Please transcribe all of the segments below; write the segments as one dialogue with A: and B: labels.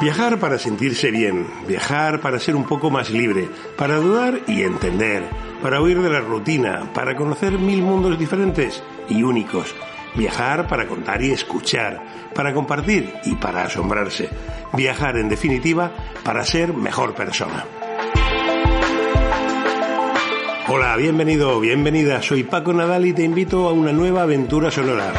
A: Viajar para sentirse bien, viajar para ser un poco más libre, para dudar y entender, para huir de la rutina, para conocer mil mundos diferentes y únicos, viajar para contar y escuchar, para compartir y para asombrarse, viajar en definitiva para ser mejor persona. Hola, bienvenido, bienvenida, soy Paco Nadal y te invito a una nueva aventura sonora.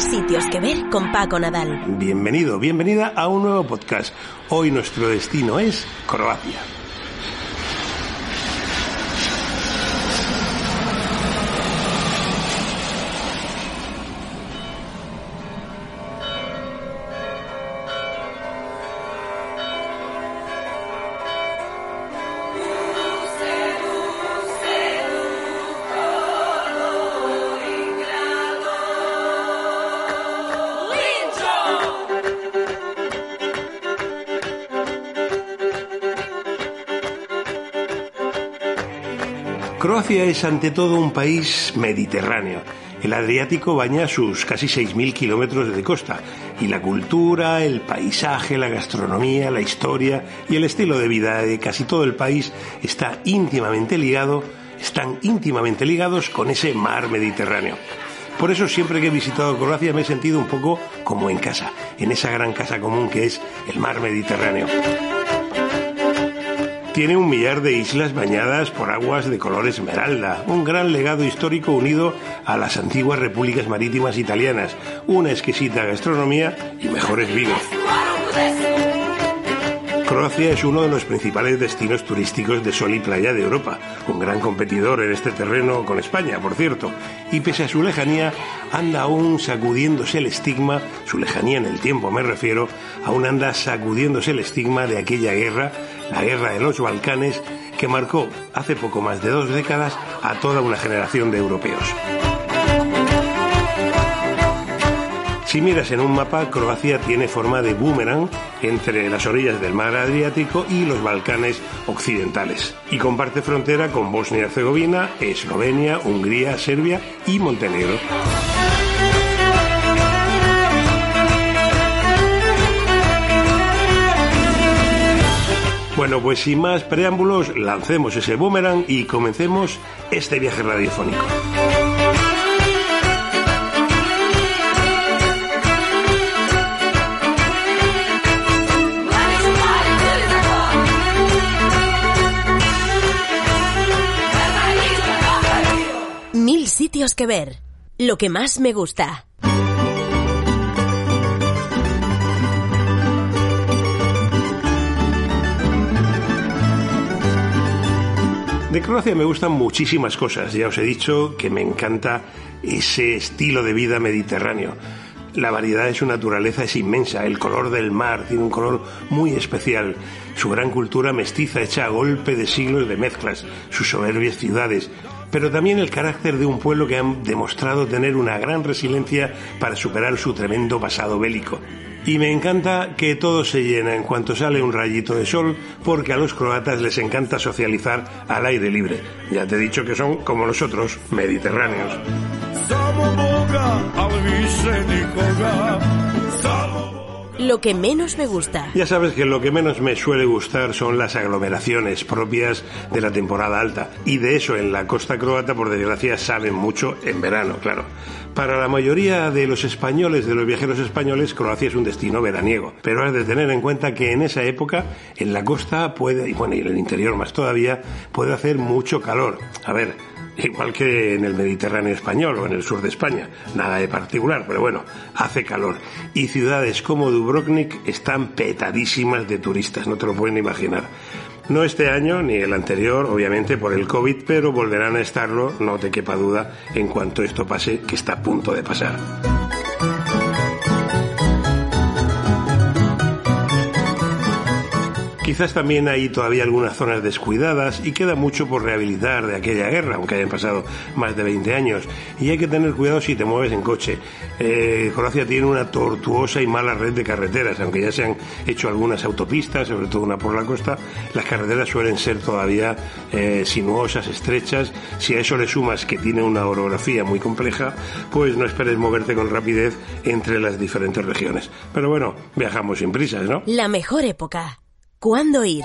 B: sitios que ver con Paco Nadal.
A: Bienvenido, bienvenida a un nuevo podcast. Hoy nuestro destino es Croacia. Croacia es ante todo un país mediterráneo. El Adriático baña sus casi 6.000 kilómetros de costa y la cultura, el paisaje, la gastronomía, la historia y el estilo de vida de casi todo el país está íntimamente ligado, están íntimamente ligados con ese mar Mediterráneo. Por eso siempre que he visitado Croacia me he sentido un poco como en casa, en esa gran casa común que es el mar Mediterráneo. Tiene un millar de islas bañadas por aguas de color esmeralda, un gran legado histórico unido a las antiguas repúblicas marítimas italianas, una exquisita gastronomía y mejores vinos. Croacia es uno de los principales destinos turísticos de sol y playa de Europa, un gran competidor en este terreno con España, por cierto, y pese a su lejanía, anda aún sacudiéndose el estigma, su lejanía en el tiempo me refiero, aún anda sacudiéndose el estigma de aquella guerra, la guerra de los Balcanes, que marcó hace poco más de dos décadas a toda una generación de europeos. Si miras en un mapa, Croacia tiene forma de boomerang entre las orillas del mar Adriático y los Balcanes occidentales. Y comparte frontera con Bosnia y Herzegovina, Eslovenia, Hungría, Serbia y Montenegro. Bueno, pues sin más preámbulos, lancemos ese boomerang y comencemos este viaje radiofónico.
B: sitios que ver. Lo que más me gusta.
A: De Croacia me gustan muchísimas cosas. Ya os he dicho que me encanta ese estilo de vida mediterráneo. La variedad de su naturaleza es inmensa, el color del mar tiene un color muy especial, su gran cultura mestiza hecha a golpe de siglos de mezclas, sus soberbias ciudades, pero también el carácter de un pueblo que han demostrado tener una gran resiliencia para superar su tremendo pasado bélico. Y me encanta que todo se llena en cuanto sale un rayito de sol, porque a los croatas les encanta socializar al aire libre. Ya te he dicho que son como nosotros, mediterráneos.
B: Lo que menos me gusta.
A: Ya sabes que lo que menos me suele gustar son las aglomeraciones propias de la temporada alta. Y de eso en la costa croata, por desgracia, saben mucho en verano, claro. Para la mayoría de los españoles, de los viajeros españoles, Croacia es un destino veraniego. Pero has de tener en cuenta que en esa época, en la costa puede, y bueno, y en el interior más todavía, puede hacer mucho calor. A ver, igual que en el Mediterráneo español o en el sur de España. Nada de particular, pero bueno, hace calor. Y ciudades como Dubrovnik están petadísimas de turistas, no te lo pueden imaginar. No este año ni el anterior, obviamente por el COVID, pero volverán a estarlo, no te quepa duda, en cuanto esto pase, que está a punto de pasar. Quizás también hay todavía algunas zonas descuidadas y queda mucho por rehabilitar de aquella guerra, aunque hayan pasado más de 20 años. Y hay que tener cuidado si te mueves en coche. Eh, Croacia tiene una tortuosa y mala red de carreteras, aunque ya se han hecho algunas autopistas, sobre todo una por la costa, las carreteras suelen ser todavía eh, sinuosas, estrechas. Si a eso le sumas que tiene una orografía muy compleja, pues no esperes moverte con rapidez entre las diferentes regiones. Pero bueno, viajamos sin prisas, ¿no?
B: La mejor época. ¿Cuándo ir?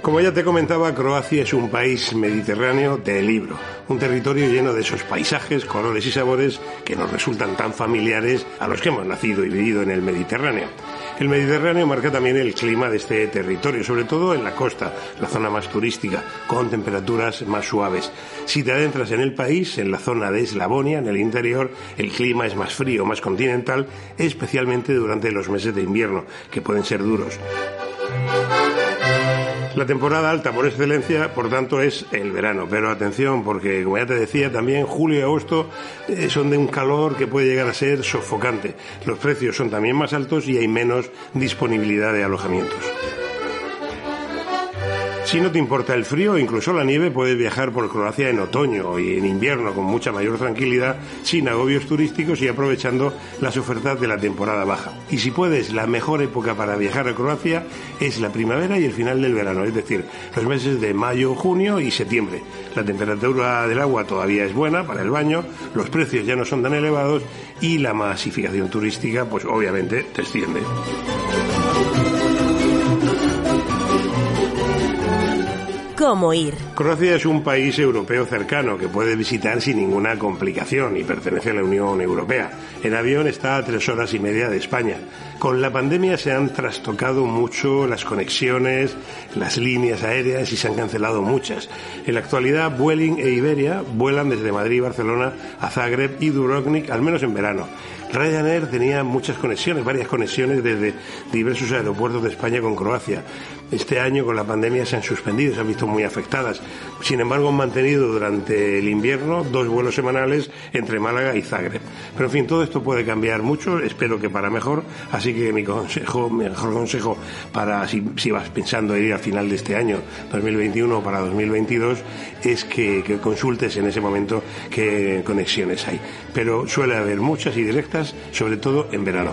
A: Como ya te comentaba, Croacia es un país mediterráneo de libro, un territorio lleno de esos paisajes, colores y sabores que nos resultan tan familiares a los que hemos nacido y vivido en el Mediterráneo. El Mediterráneo marca también el clima de este territorio, sobre todo en la costa, la zona más turística, con temperaturas más suaves. Si te adentras en el país, en la zona de Eslavonia, en el interior, el clima es más frío, más continental, especialmente durante los meses de invierno, que pueden ser duros. La temporada alta por excelencia, por tanto, es el verano. Pero atención, porque como ya te decía, también julio y agosto eh, son de un calor que puede llegar a ser sofocante. Los precios son también más altos y hay menos disponibilidad de alojamientos. Si no te importa el frío incluso la nieve, puedes viajar por Croacia en otoño y en invierno con mucha mayor tranquilidad, sin agobios turísticos y aprovechando las ofertas de la temporada baja. Y si puedes, la mejor época para viajar a Croacia es la primavera y el final del verano, es decir, los meses de mayo, junio y septiembre. La temperatura del agua todavía es buena para el baño, los precios ya no son tan elevados y la masificación turística, pues obviamente, desciende.
B: ¿Cómo ir?
A: Croacia es un país europeo cercano que puede visitar sin ninguna complicación y pertenece a la Unión Europea. En avión está a tres horas y media de España. Con la pandemia se han trastocado mucho las conexiones, las líneas aéreas y se han cancelado muchas. En la actualidad, Vueling e Iberia vuelan desde Madrid y Barcelona a Zagreb y Dubrovnik, al menos en verano. Ryanair tenía muchas conexiones, varias conexiones desde diversos aeropuertos de España con Croacia. Este año con la pandemia se han suspendido, se han visto muy afectadas. Sin embargo, han mantenido durante el invierno dos vuelos semanales entre Málaga y Zagreb. Pero en fin, todo esto puede cambiar mucho, espero que para mejor. Así que mi consejo, mejor consejo para si, vas pensando en ir al final de este año, 2021 o para 2022, es que consultes en ese momento qué conexiones hay. Pero suele haber muchas y directas, sobre todo en verano.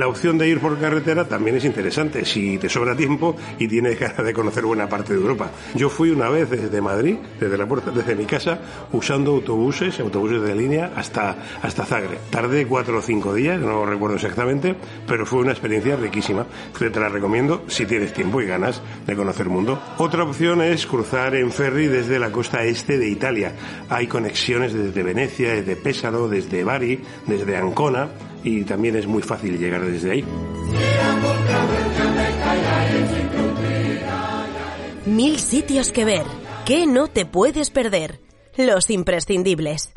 A: La opción de ir por carretera también es interesante si te sobra tiempo y tienes ganas de conocer buena parte de Europa. Yo fui una vez desde Madrid, desde la puerta, desde mi casa, usando autobuses, autobuses de línea hasta, hasta Zagreb. Tardé cuatro o cinco días, no recuerdo exactamente, pero fue una experiencia riquísima. Te la recomiendo si tienes tiempo y ganas de conocer el mundo. Otra opción es cruzar en ferry desde la costa este de Italia. Hay conexiones desde Venecia, desde Pésaro, desde Bari, desde Ancona y también es muy fácil llegar desde ahí.
B: Mil sitios que ver. ¿Qué no te puedes perder? Los imprescindibles.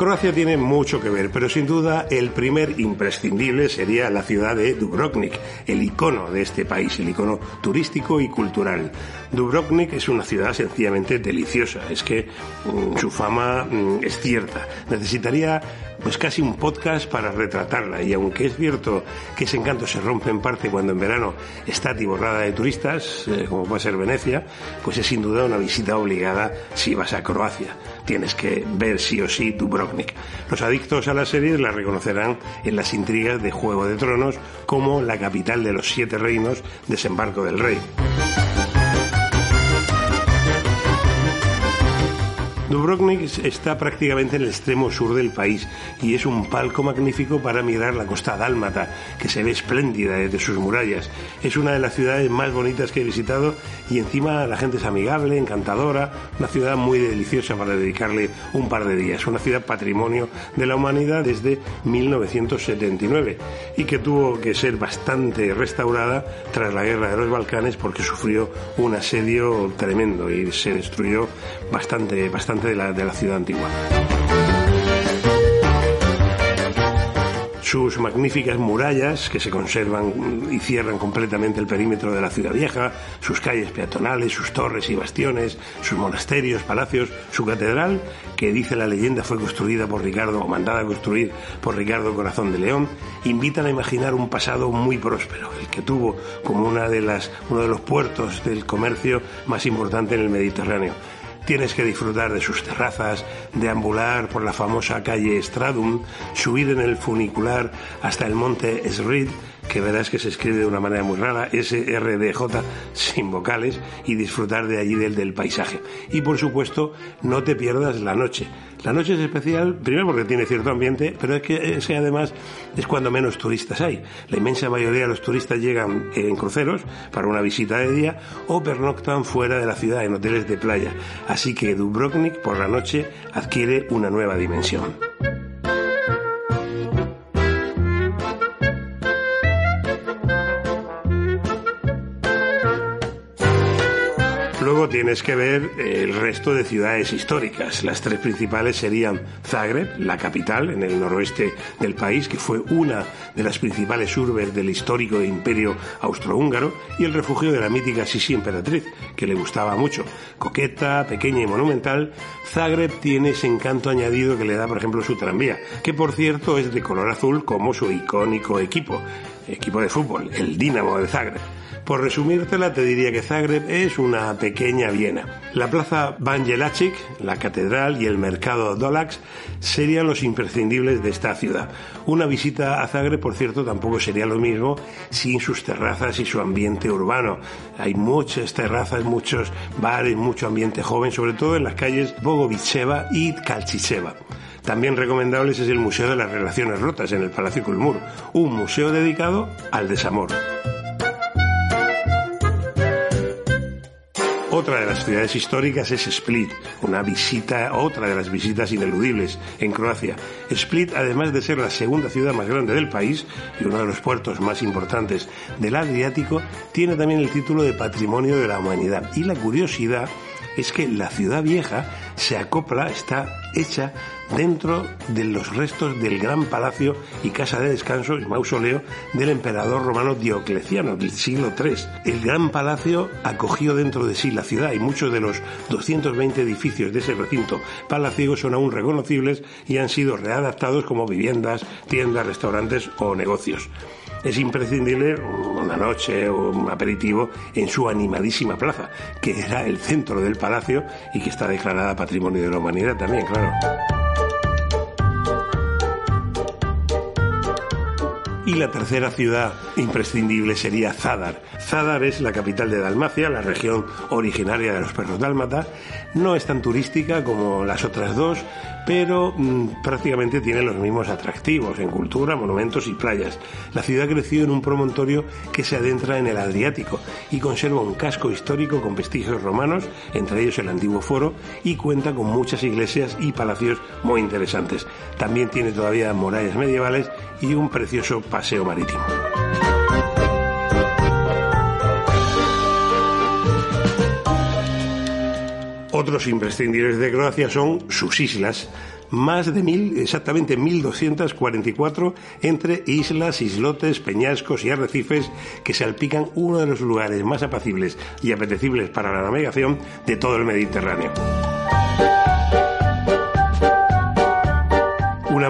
A: Croacia tiene mucho que ver, pero sin duda el primer imprescindible sería la ciudad de Dubrovnik, el icono de este país, el icono turístico y cultural. Dubrovnik es una ciudad sencillamente deliciosa, es que mm, su fama mm, es cierta. Necesitaría pues casi un podcast para retratarla y aunque es cierto que ese encanto se rompe en parte cuando en verano está atiborrada de turistas, eh, como puede ser Venecia, pues es sin duda una visita obligada si vas a Croacia. Tienes que ver sí o sí Dubrovnik. Los adictos a la serie la reconocerán en las intrigas de Juego de Tronos como la capital de los siete reinos, desembarco del rey. Dubrovnik está prácticamente en el extremo sur del país y es un palco magnífico para mirar la costa dálmata, que se ve espléndida desde sus murallas. Es una de las ciudades más bonitas que he visitado y encima la gente es amigable, encantadora, una ciudad muy deliciosa para dedicarle un par de días. Una ciudad patrimonio de la humanidad desde 1979 y que tuvo que ser bastante restaurada tras la guerra de los Balcanes porque sufrió un asedio tremendo y se destruyó bastante, bastante de la, de la ciudad antigua. sus magníficas murallas que se conservan y cierran completamente el perímetro de la ciudad vieja, sus calles peatonales, sus torres y bastiones, sus monasterios, palacios, su catedral, que dice la leyenda fue construida por Ricardo o mandada a construir por Ricardo Corazón de León, invitan a imaginar un pasado muy próspero, el que tuvo como una de las, uno de los puertos del comercio más importante en el Mediterráneo. Tienes que disfrutar de sus terrazas, deambular por la famosa calle Stradum, subir en el funicular hasta el monte Srid, que verás que se escribe de una manera muy rara, S-R-D-J, sin vocales, y disfrutar de allí del, del paisaje. Y por supuesto, no te pierdas la noche. La noche es especial, primero porque tiene cierto ambiente, pero es que ese además es cuando menos turistas hay. La inmensa mayoría de los turistas llegan en cruceros para una visita de día o pernoctan fuera de la ciudad en hoteles de playa. Así que Dubrovnik por la noche adquiere una nueva dimensión. Tienes que ver el resto de ciudades históricas. Las tres principales serían Zagreb, la capital en el noroeste del país, que fue una de las principales urbes del histórico imperio austrohúngaro, y el refugio de la mítica Sisi emperatriz, que le gustaba mucho. Coqueta, pequeña y monumental, Zagreb tiene ese encanto añadido que le da, por ejemplo, su tranvía, que por cierto es de color azul como su icónico equipo, equipo de fútbol, el Dinamo de Zagreb. Por resumírtela, te diría que Zagreb es una pequeña Viena. La plaza Banjelacic, la catedral y el mercado Dolax serían los imprescindibles de esta ciudad. Una visita a Zagreb, por cierto, tampoco sería lo mismo sin sus terrazas y su ambiente urbano. Hay muchas terrazas, muchos bares, mucho ambiente joven, sobre todo en las calles Bogoviceva y Kalchicheva. También recomendables es el Museo de las Relaciones Rotas en el Palacio Kulmur, un museo dedicado al desamor. Otra de las ciudades históricas es Split, una visita, otra de las visitas ineludibles en Croacia. Split, además de ser la segunda ciudad más grande del país y uno de los puertos más importantes del Adriático, tiene también el título de Patrimonio de la Humanidad. Y la curiosidad es que la ciudad vieja se acopla, está hecha dentro de los restos del gran palacio y casa de descanso y mausoleo del emperador romano Diocleciano del siglo III. El gran palacio acogió dentro de sí la ciudad y muchos de los 220 edificios de ese recinto palaciego son aún reconocibles y han sido readaptados como viviendas, tiendas, restaurantes o negocios es imprescindible una noche o un aperitivo en su animadísima plaza, que era el centro del palacio y que está declarada Patrimonio de la Humanidad también, claro. Y la tercera ciudad imprescindible sería Zadar. Zadar es la capital de Dalmacia, la región originaria de los perros dálmata. No es tan turística como las otras dos, pero mmm, prácticamente tiene los mismos atractivos en cultura, monumentos y playas. La ciudad creció en un promontorio que se adentra en el Adriático y conserva un casco histórico con vestigios romanos, entre ellos el antiguo foro, y cuenta con muchas iglesias y palacios muy interesantes. También tiene todavía murallas medievales y un precioso paseo marítimo. Otros imprescindibles de Croacia son sus islas, más de mil, exactamente 1244 entre islas, islotes, peñascos y arrecifes que salpican uno de los lugares más apacibles y apetecibles para la navegación de todo el Mediterráneo.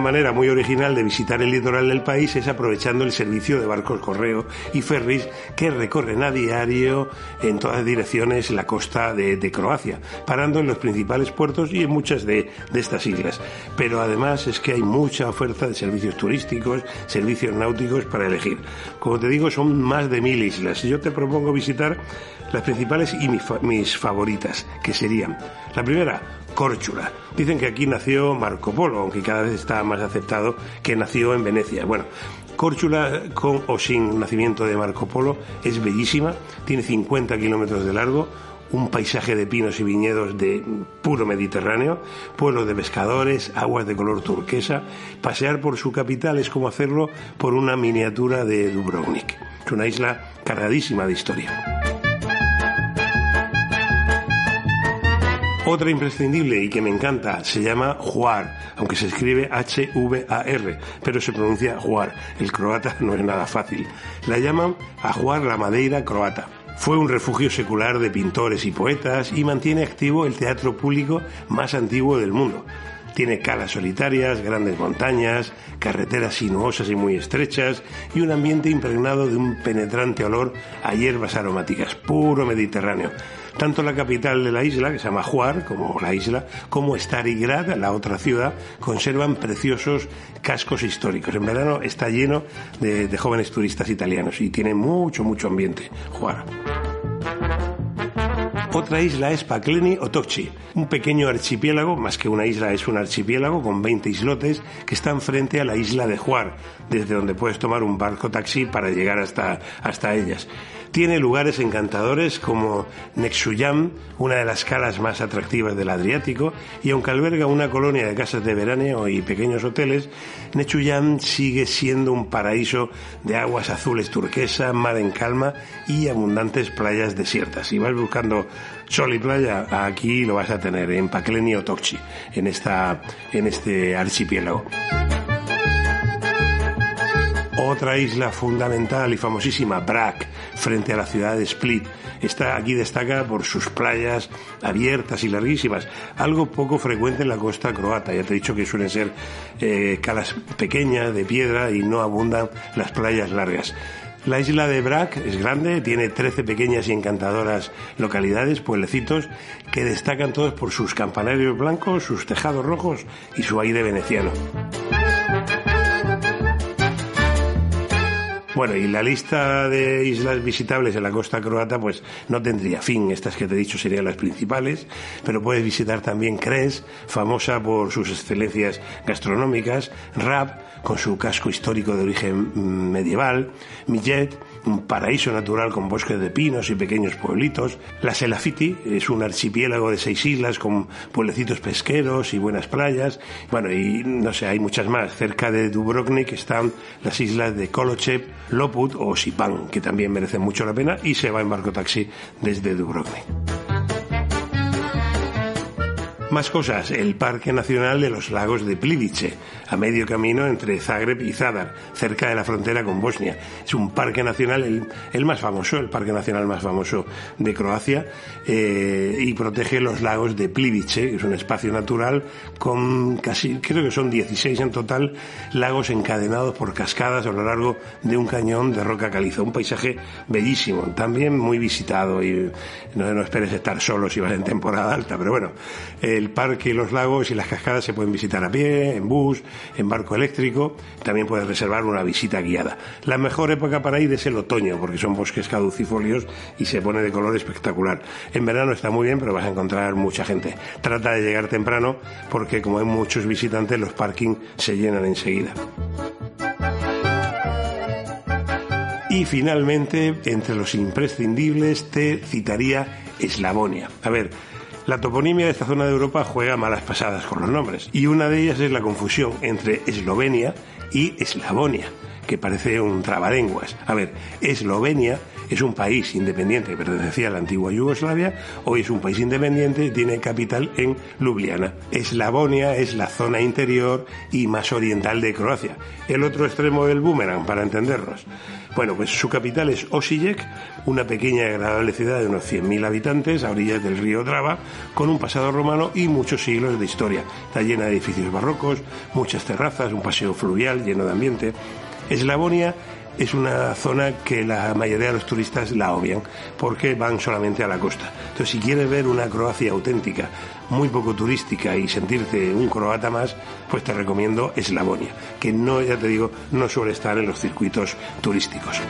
A: Manera muy original de visitar el litoral del país es aprovechando el servicio de barcos correo y ferries que recorren a diario en todas direcciones la costa de, Croacia, parando en los principales puertos y en muchas de, de estas islas. Pero además es que hay mucha oferta de servicios turísticos, servicios náuticos para elegir. Como te digo, son más de mil islas. Yo te propongo visitar las principales y mis, mis favoritas, que serían la primera, Córchula. Dicen que aquí nació Marco Polo, aunque cada vez está más aceptado que nació en Venecia. Bueno, Córchula, con o sin nacimiento de Marco Polo, es bellísima, tiene 50 kilómetros de largo, un paisaje de pinos y viñedos de puro Mediterráneo, pueblo de pescadores, aguas de color turquesa. Pasear por su capital es como hacerlo por una miniatura de Dubrovnik. Es una isla cargadísima de historia. Otra imprescindible y que me encanta se llama Juar, aunque se escribe H-V-A-R, pero se pronuncia Juar. El croata no es nada fácil. La llaman a Juar la Madeira croata. Fue un refugio secular de pintores y poetas y mantiene activo el teatro público más antiguo del mundo. Tiene calas solitarias, grandes montañas, carreteras sinuosas y muy estrechas y un ambiente impregnado de un penetrante olor a hierbas aromáticas, puro mediterráneo. Tanto la capital de la isla, que se llama Juar, como la isla, como Starigrad, la otra ciudad, conservan preciosos cascos históricos. En verano está lleno de, de jóvenes turistas italianos y tiene mucho, mucho ambiente, Juar. Otra isla es Pakleni o Tokchi, un pequeño archipiélago, más que una isla es un archipiélago con 20 islotes que están frente a la isla de Juar, desde donde puedes tomar un barco taxi para llegar hasta, hasta ellas. Tiene lugares encantadores como Nexuyam, una de las calas más atractivas del Adriático, y aunque alberga una colonia de casas de veraneo y pequeños hoteles, Nexuyam sigue siendo un paraíso de aguas azules turquesa, mar en calma y abundantes playas desiertas. Si vas buscando sol y playa, aquí lo vas a tener en Pakleni o Tokchi, en, esta, en este archipiélago. Otra isla fundamental y famosísima, Brak, frente a la ciudad de Split. Está aquí destaca por sus playas abiertas y larguísimas, algo poco frecuente en la costa croata. Ya te he dicho que suelen ser eh, calas pequeñas de piedra y no abundan las playas largas. La isla de Brak es grande, tiene 13 pequeñas y encantadoras localidades, pueblecitos, que destacan todos por sus campanarios blancos, sus tejados rojos y su aire veneciano. Bueno, y la lista de islas visitables en la costa croata, pues no tendría fin. Estas que te he dicho serían las principales, pero puedes visitar también Cres, famosa por sus excelencias gastronómicas, Rab, con su casco histórico de origen mm, medieval, Millet, un paraíso natural con bosques de pinos y pequeños pueblitos. La Selafiti es un archipiélago de seis islas con pueblecitos pesqueros y buenas playas. Bueno, y no sé, hay muchas más. Cerca de Dubrovnik están las islas de Kolochev, Loput o Sipan, que también merecen mucho la pena y se va en barco taxi desde Dubrovnik. Más cosas, el Parque Nacional de los Lagos de Plivice, a medio camino entre Zagreb y Zadar, cerca de la frontera con Bosnia. Es un parque nacional, el, más famoso, el parque nacional más famoso de Croacia, eh, y protege los lagos de Plivice, que es un espacio natural con casi, creo que son 16 en total, lagos encadenados por cascadas a lo largo de un cañón de roca caliza. Un paisaje bellísimo, también muy visitado y no, no esperes estar solo si vas en temporada alta, pero bueno. Eh, el parque, los lagos y las cascadas se pueden visitar a pie, en bus, en barco eléctrico. También puedes reservar una visita guiada. La mejor época para ir es el otoño, porque son bosques caducifolios y se pone de color espectacular. En verano está muy bien, pero vas a encontrar mucha gente. Trata de llegar temprano, porque como hay muchos visitantes, los parkings se llenan enseguida. Y finalmente, entre los imprescindibles, te citaría Eslavonia. A ver, la toponimia de esta zona de Europa juega malas pasadas con los nombres, y una de ellas es la confusión entre Eslovenia y Eslavonia, que parece un trabalenguas. A ver, Eslovenia es un país independiente pertenecía a la antigua Yugoslavia, hoy es un país independiente y tiene capital en Ljubljana. Eslavonia es la zona interior y más oriental de Croacia, el otro extremo del boomerang, para entendernos. Bueno, pues su capital es Osijek, una pequeña y agradable ciudad de unos 100.000 habitantes a orillas del río Drava, con un pasado romano y muchos siglos de historia. Está llena de edificios barrocos, muchas terrazas, un paseo fluvial lleno de ambiente. Eslavonia es una zona que la mayoría de los turistas la obvian porque van solamente a la costa. Entonces, si quieres ver una Croacia auténtica, muy poco turística y sentirte un croata más, pues te recomiendo Eslavonia, que no, ya te digo, no suele estar en los circuitos turísticos.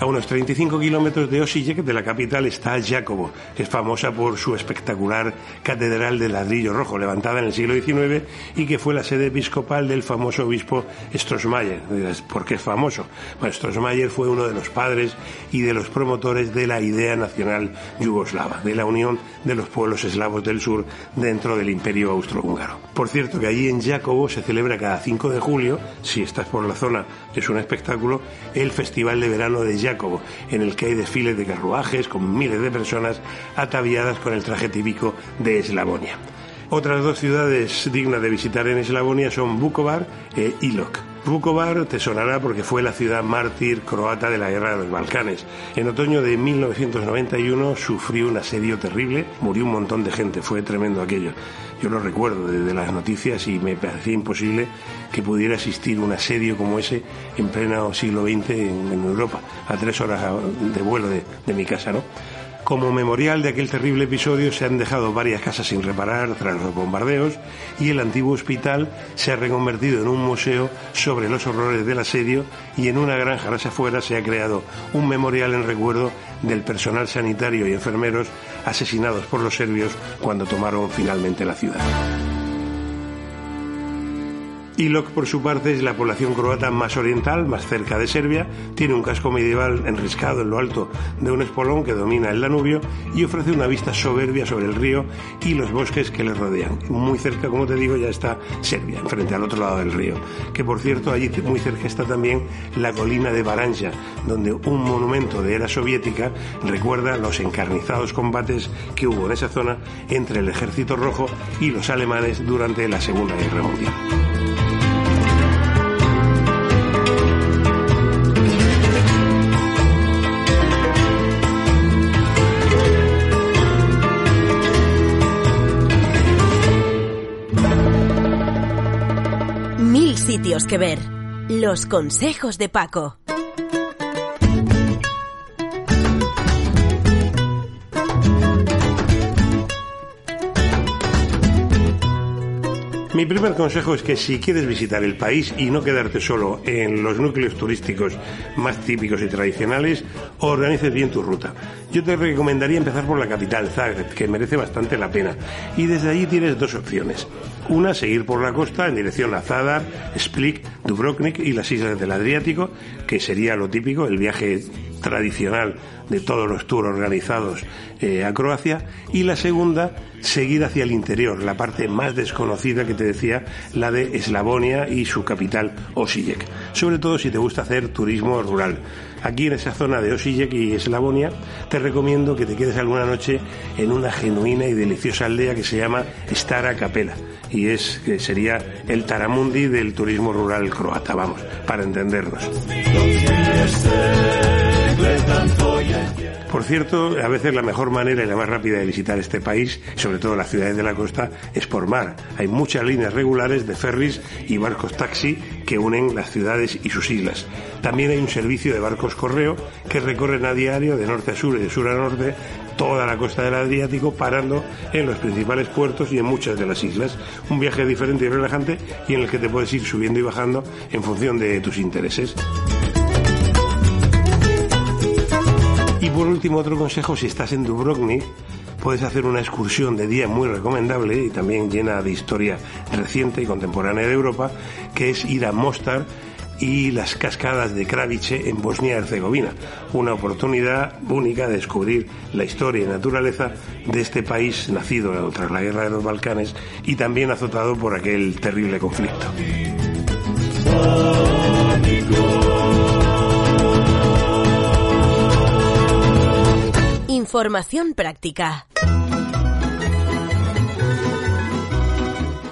A: A unos 35 kilómetros de Osijek, de la capital, está Jacobo, que es famosa por su espectacular catedral de ladrillo rojo, levantada en el siglo XIX y que fue la sede episcopal del famoso obispo Strossmayer. ¿Por qué es famoso? Bueno, Strossmayer fue uno de los padres y de los promotores de la idea nacional yugoslava, de la unión de los pueblos eslavos del sur dentro del imperio austrohúngaro. Por cierto, que allí en Jacobo se celebra cada 5 de julio, si estás por la zona, es un espectáculo, el Festival de Verano de Jacobo En el que hay desfiles de carruajes con miles de personas ataviadas con el traje típico de Eslavonia. Otras dos ciudades dignas de visitar en Eslavonia son Vukovar e Ilok. Vukovar te sonará porque fue la ciudad mártir croata de la guerra de los Balcanes. En otoño de 1991 sufrió un asedio terrible, murió un montón de gente, fue tremendo aquello. Yo lo recuerdo desde las noticias y me parecía imposible que pudiera existir un asedio como ese en pleno siglo XX en, Europa, a tres horas de vuelo de, de mi casa, ¿no? Como memorial de aquel terrible episodio se han dejado varias casas sin reparar tras los bombardeos y el antiguo hospital se ha reconvertido en un museo sobre los horrores del asedio y en una granja las afueras se ha creado un memorial en recuerdo del personal sanitario y enfermeros asesinados por los serbios cuando tomaron finalmente la ciudad. Ilok, por su parte, es la población croata más oriental, más cerca de Serbia, tiene un casco medieval enriscado en lo alto de un espolón que domina el Danubio y ofrece una vista soberbia sobre el río y los bosques que le rodean. Muy cerca, como te digo, ya está Serbia, enfrente al otro lado del río. Que por cierto, allí muy cerca está también la colina de Baranja, donde un monumento de era soviética recuerda los encarnizados combates que hubo en esa zona entre el ejército rojo y los alemanes durante la Segunda Guerra Mundial.
B: Sitios que ver. Los consejos de Paco.
A: Mi primer consejo es que si quieres visitar el país y no quedarte solo en los núcleos turísticos más típicos y tradicionales, organices bien tu ruta. Yo te recomendaría empezar por la capital, Zagreb, que merece bastante la pena. Y desde allí tienes dos opciones. Una, seguir por la costa en dirección a Zadar, Split, Dubrovnik y las islas del Adriático, que sería lo típico, el viaje tradicional de todos los tours organizados eh, a Croacia. Y la segunda, seguir hacia el interior, la parte más desconocida que te decía, la de Eslavonia y su capital, Osijek. Sobre todo si te gusta hacer turismo rural. Aquí en esa zona de Osijek y Eslavonia, te recomiendo que te quedes alguna noche en una genuina y deliciosa aldea que se llama Stara Capela y es que sería el Taramundi del turismo rural croata, vamos, para entendernos. Por cierto, a veces la mejor manera y la más rápida de visitar este país, sobre todo las ciudades de la costa, es por mar. Hay muchas líneas regulares de ferries y barcos taxi que unen las ciudades y sus islas. También hay un servicio de barcos correo que recorren a diario de norte a sur y de sur a norte toda la costa del Adriático, parando en los principales puertos y en muchas de las islas. Un viaje diferente y relajante y en el que te puedes ir subiendo y bajando en función de tus intereses. Y por último, otro consejo, si estás en Dubrovnik, puedes hacer una excursión de día muy recomendable y también llena de historia reciente y contemporánea de Europa, que es ir a Mostar y las cascadas de Kravice en Bosnia-Herzegovina. Una oportunidad única de descubrir la historia y naturaleza de este país nacido tras la guerra de los Balcanes y también azotado por aquel terrible conflicto.
B: Información práctica.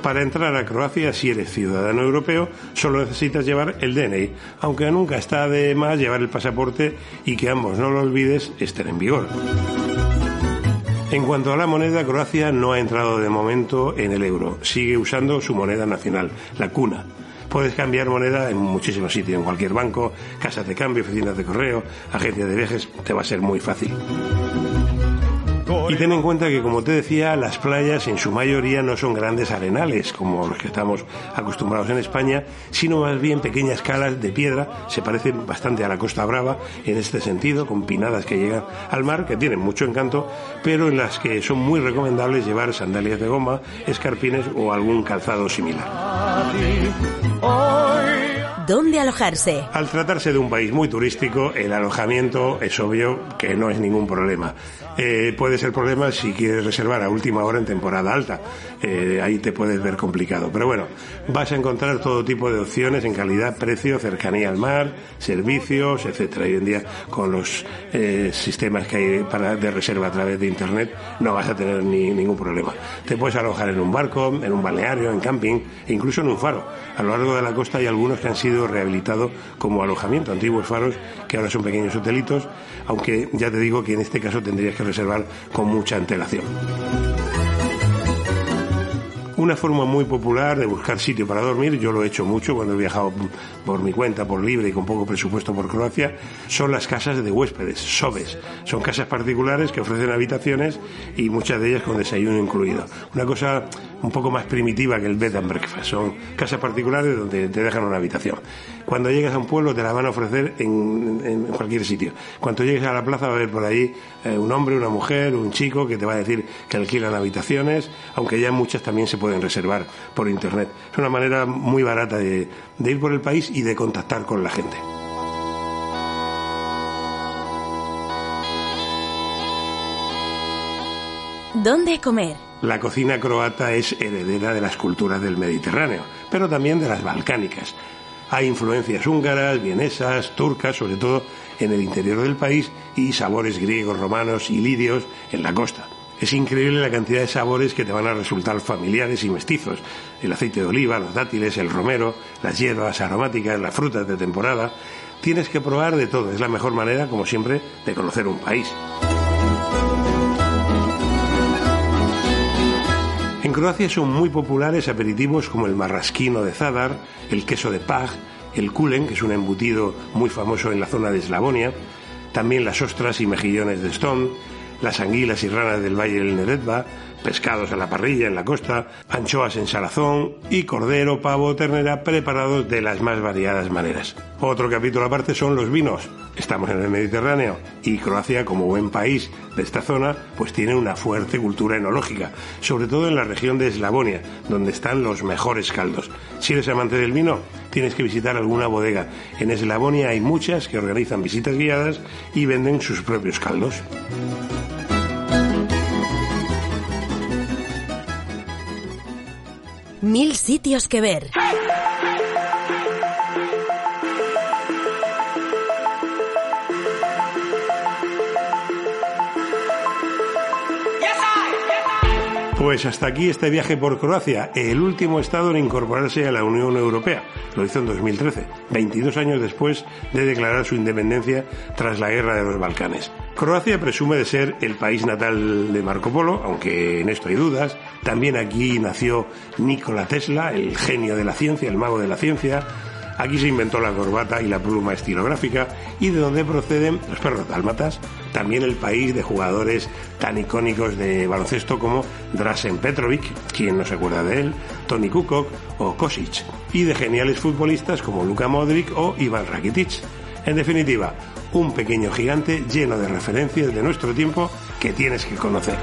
A: Para entrar a Croacia, si eres ciudadano europeo, solo necesitas llevar el DNI, aunque nunca está de más llevar el pasaporte y que ambos, no lo olvides, estén en vigor. En cuanto a la moneda, Croacia no ha entrado de momento en el euro. Sigue usando su moneda nacional, la cuna. Puedes cambiar moneda en muchísimos sitios, en cualquier banco, casas de cambio, oficinas de correo, agencias de viajes, te va a ser muy fácil. Y ten en cuenta que, como te decía, las playas en su mayoría no son grandes arenales, como los que estamos acostumbrados en España, sino más bien pequeñas calas de piedra, se parecen bastante a la Costa Brava en este sentido, con pinadas que llegan al mar, que tienen mucho encanto, pero en las que son muy recomendables llevar sandalias de goma, escarpines o algún calzado similar.
B: Dónde alojarse.
A: Al tratarse de un país muy turístico, el alojamiento es obvio que no es ningún problema. Eh, puede ser problema si quieres reservar a última hora en temporada alta. Eh, ahí te puedes ver complicado. Pero bueno, vas a encontrar todo tipo de opciones en calidad, precio, cercanía al mar, servicios, etcétera. Hoy en día, con los eh, sistemas que hay para, de reserva a través de internet, no vas a tener ni, ningún problema. Te puedes alojar en un barco, en un balneario, en camping, incluso en un faro. A lo largo de la costa hay algunos que han sido rehabilitados como alojamiento, antiguos faros que ahora son pequeños hotelitos, aunque ya te digo que en este caso tendrías que reservar con mucha antelación. Una forma muy popular de buscar sitio para dormir, yo lo he hecho mucho cuando he viajado por mi cuenta, por libre y con poco presupuesto por Croacia, son las casas de huéspedes, sobes. Son casas particulares que ofrecen habitaciones y muchas de ellas con desayuno incluido. Una cosa un poco más primitiva que el bed and breakfast. Son casas particulares donde te dejan una habitación. Cuando llegas a un pueblo te la van a ofrecer en, cualquier sitio. Cuando llegues a la plaza va a haber por ahí eh, un hombre, una mujer, un chico que te va a decir que alquilan habitaciones, aunque ya muchas también se pueden reservar por internet. Es una manera muy barata de, de ir por el país y de contactar con la gente.
B: ¿Dónde comer?
A: La cocina croata es heredera de las culturas del Mediterráneo, pero también de las balcánicas. Hay influencias húngaras, vienesas, turcas, sobre todo en el interior del país, y sabores griegos, romanos y lidios en la costa. Es increíble la cantidad de sabores que te van a resultar familiares y mestizos. El aceite de oliva, los dátiles, el romero, las hierbas aromáticas, las frutas de temporada. Tienes que probar de todo. Es la mejor manera, como siempre, de conocer un país. Croacia son muy populares aperitivos como el marrasquino de Zadar, el queso de Pag, el kulen, que es un embutido muy famoso en la zona de Eslavonia, también las ostras y mejillones de Stone, las anguilas y ranas del Valle del Neretva, pescados a la parrilla en la costa, anchoas en salazón y cordero, pavo o ternera preparados de las más variadas maneras. Otro capítulo aparte son los vinos. Estamos en el Mediterráneo y Croacia, como buen país de esta zona, pues tiene una fuerte cultura enológica, sobre todo en la región de Eslavonia, donde están los mejores caldos. Si eres amante del vino, tienes que visitar alguna bodega. En Eslavonia hay muchas que organizan visitas guiadas y venden sus propios caldos.
B: Mil sitios que ver.
A: Pues hasta aquí este viaje por Croacia, el último estado en incorporarse a la Unión Europea. Lo hizo en 2013, 22 años después de declarar su independencia tras la guerra de los Balcanes. Croacia presume de ser el país natal de Marco Polo, aunque en esto hay dudas. También aquí nació Nikola Tesla, el genio de la ciencia, el mago de la ciencia. Aquí se inventó la corbata y la pluma estilográfica y de donde proceden los perros dálmatas, también el país de jugadores tan icónicos de baloncesto como Drasen Petrovic, quien no se acuerda de él, Tony Kukoc o Kosic, y de geniales futbolistas como Luka Modric o Ivan Rakitic. En definitiva, un pequeño gigante lleno de referencias de nuestro tiempo que tienes que conocer.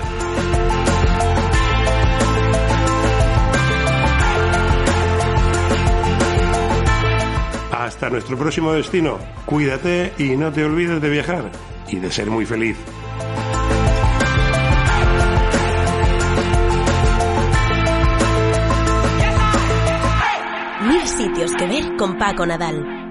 A: Hasta nuestro próximo destino. Cuídate y no te olvides de viajar y de ser muy feliz.
B: Mil sitios que ver con Paco Nadal.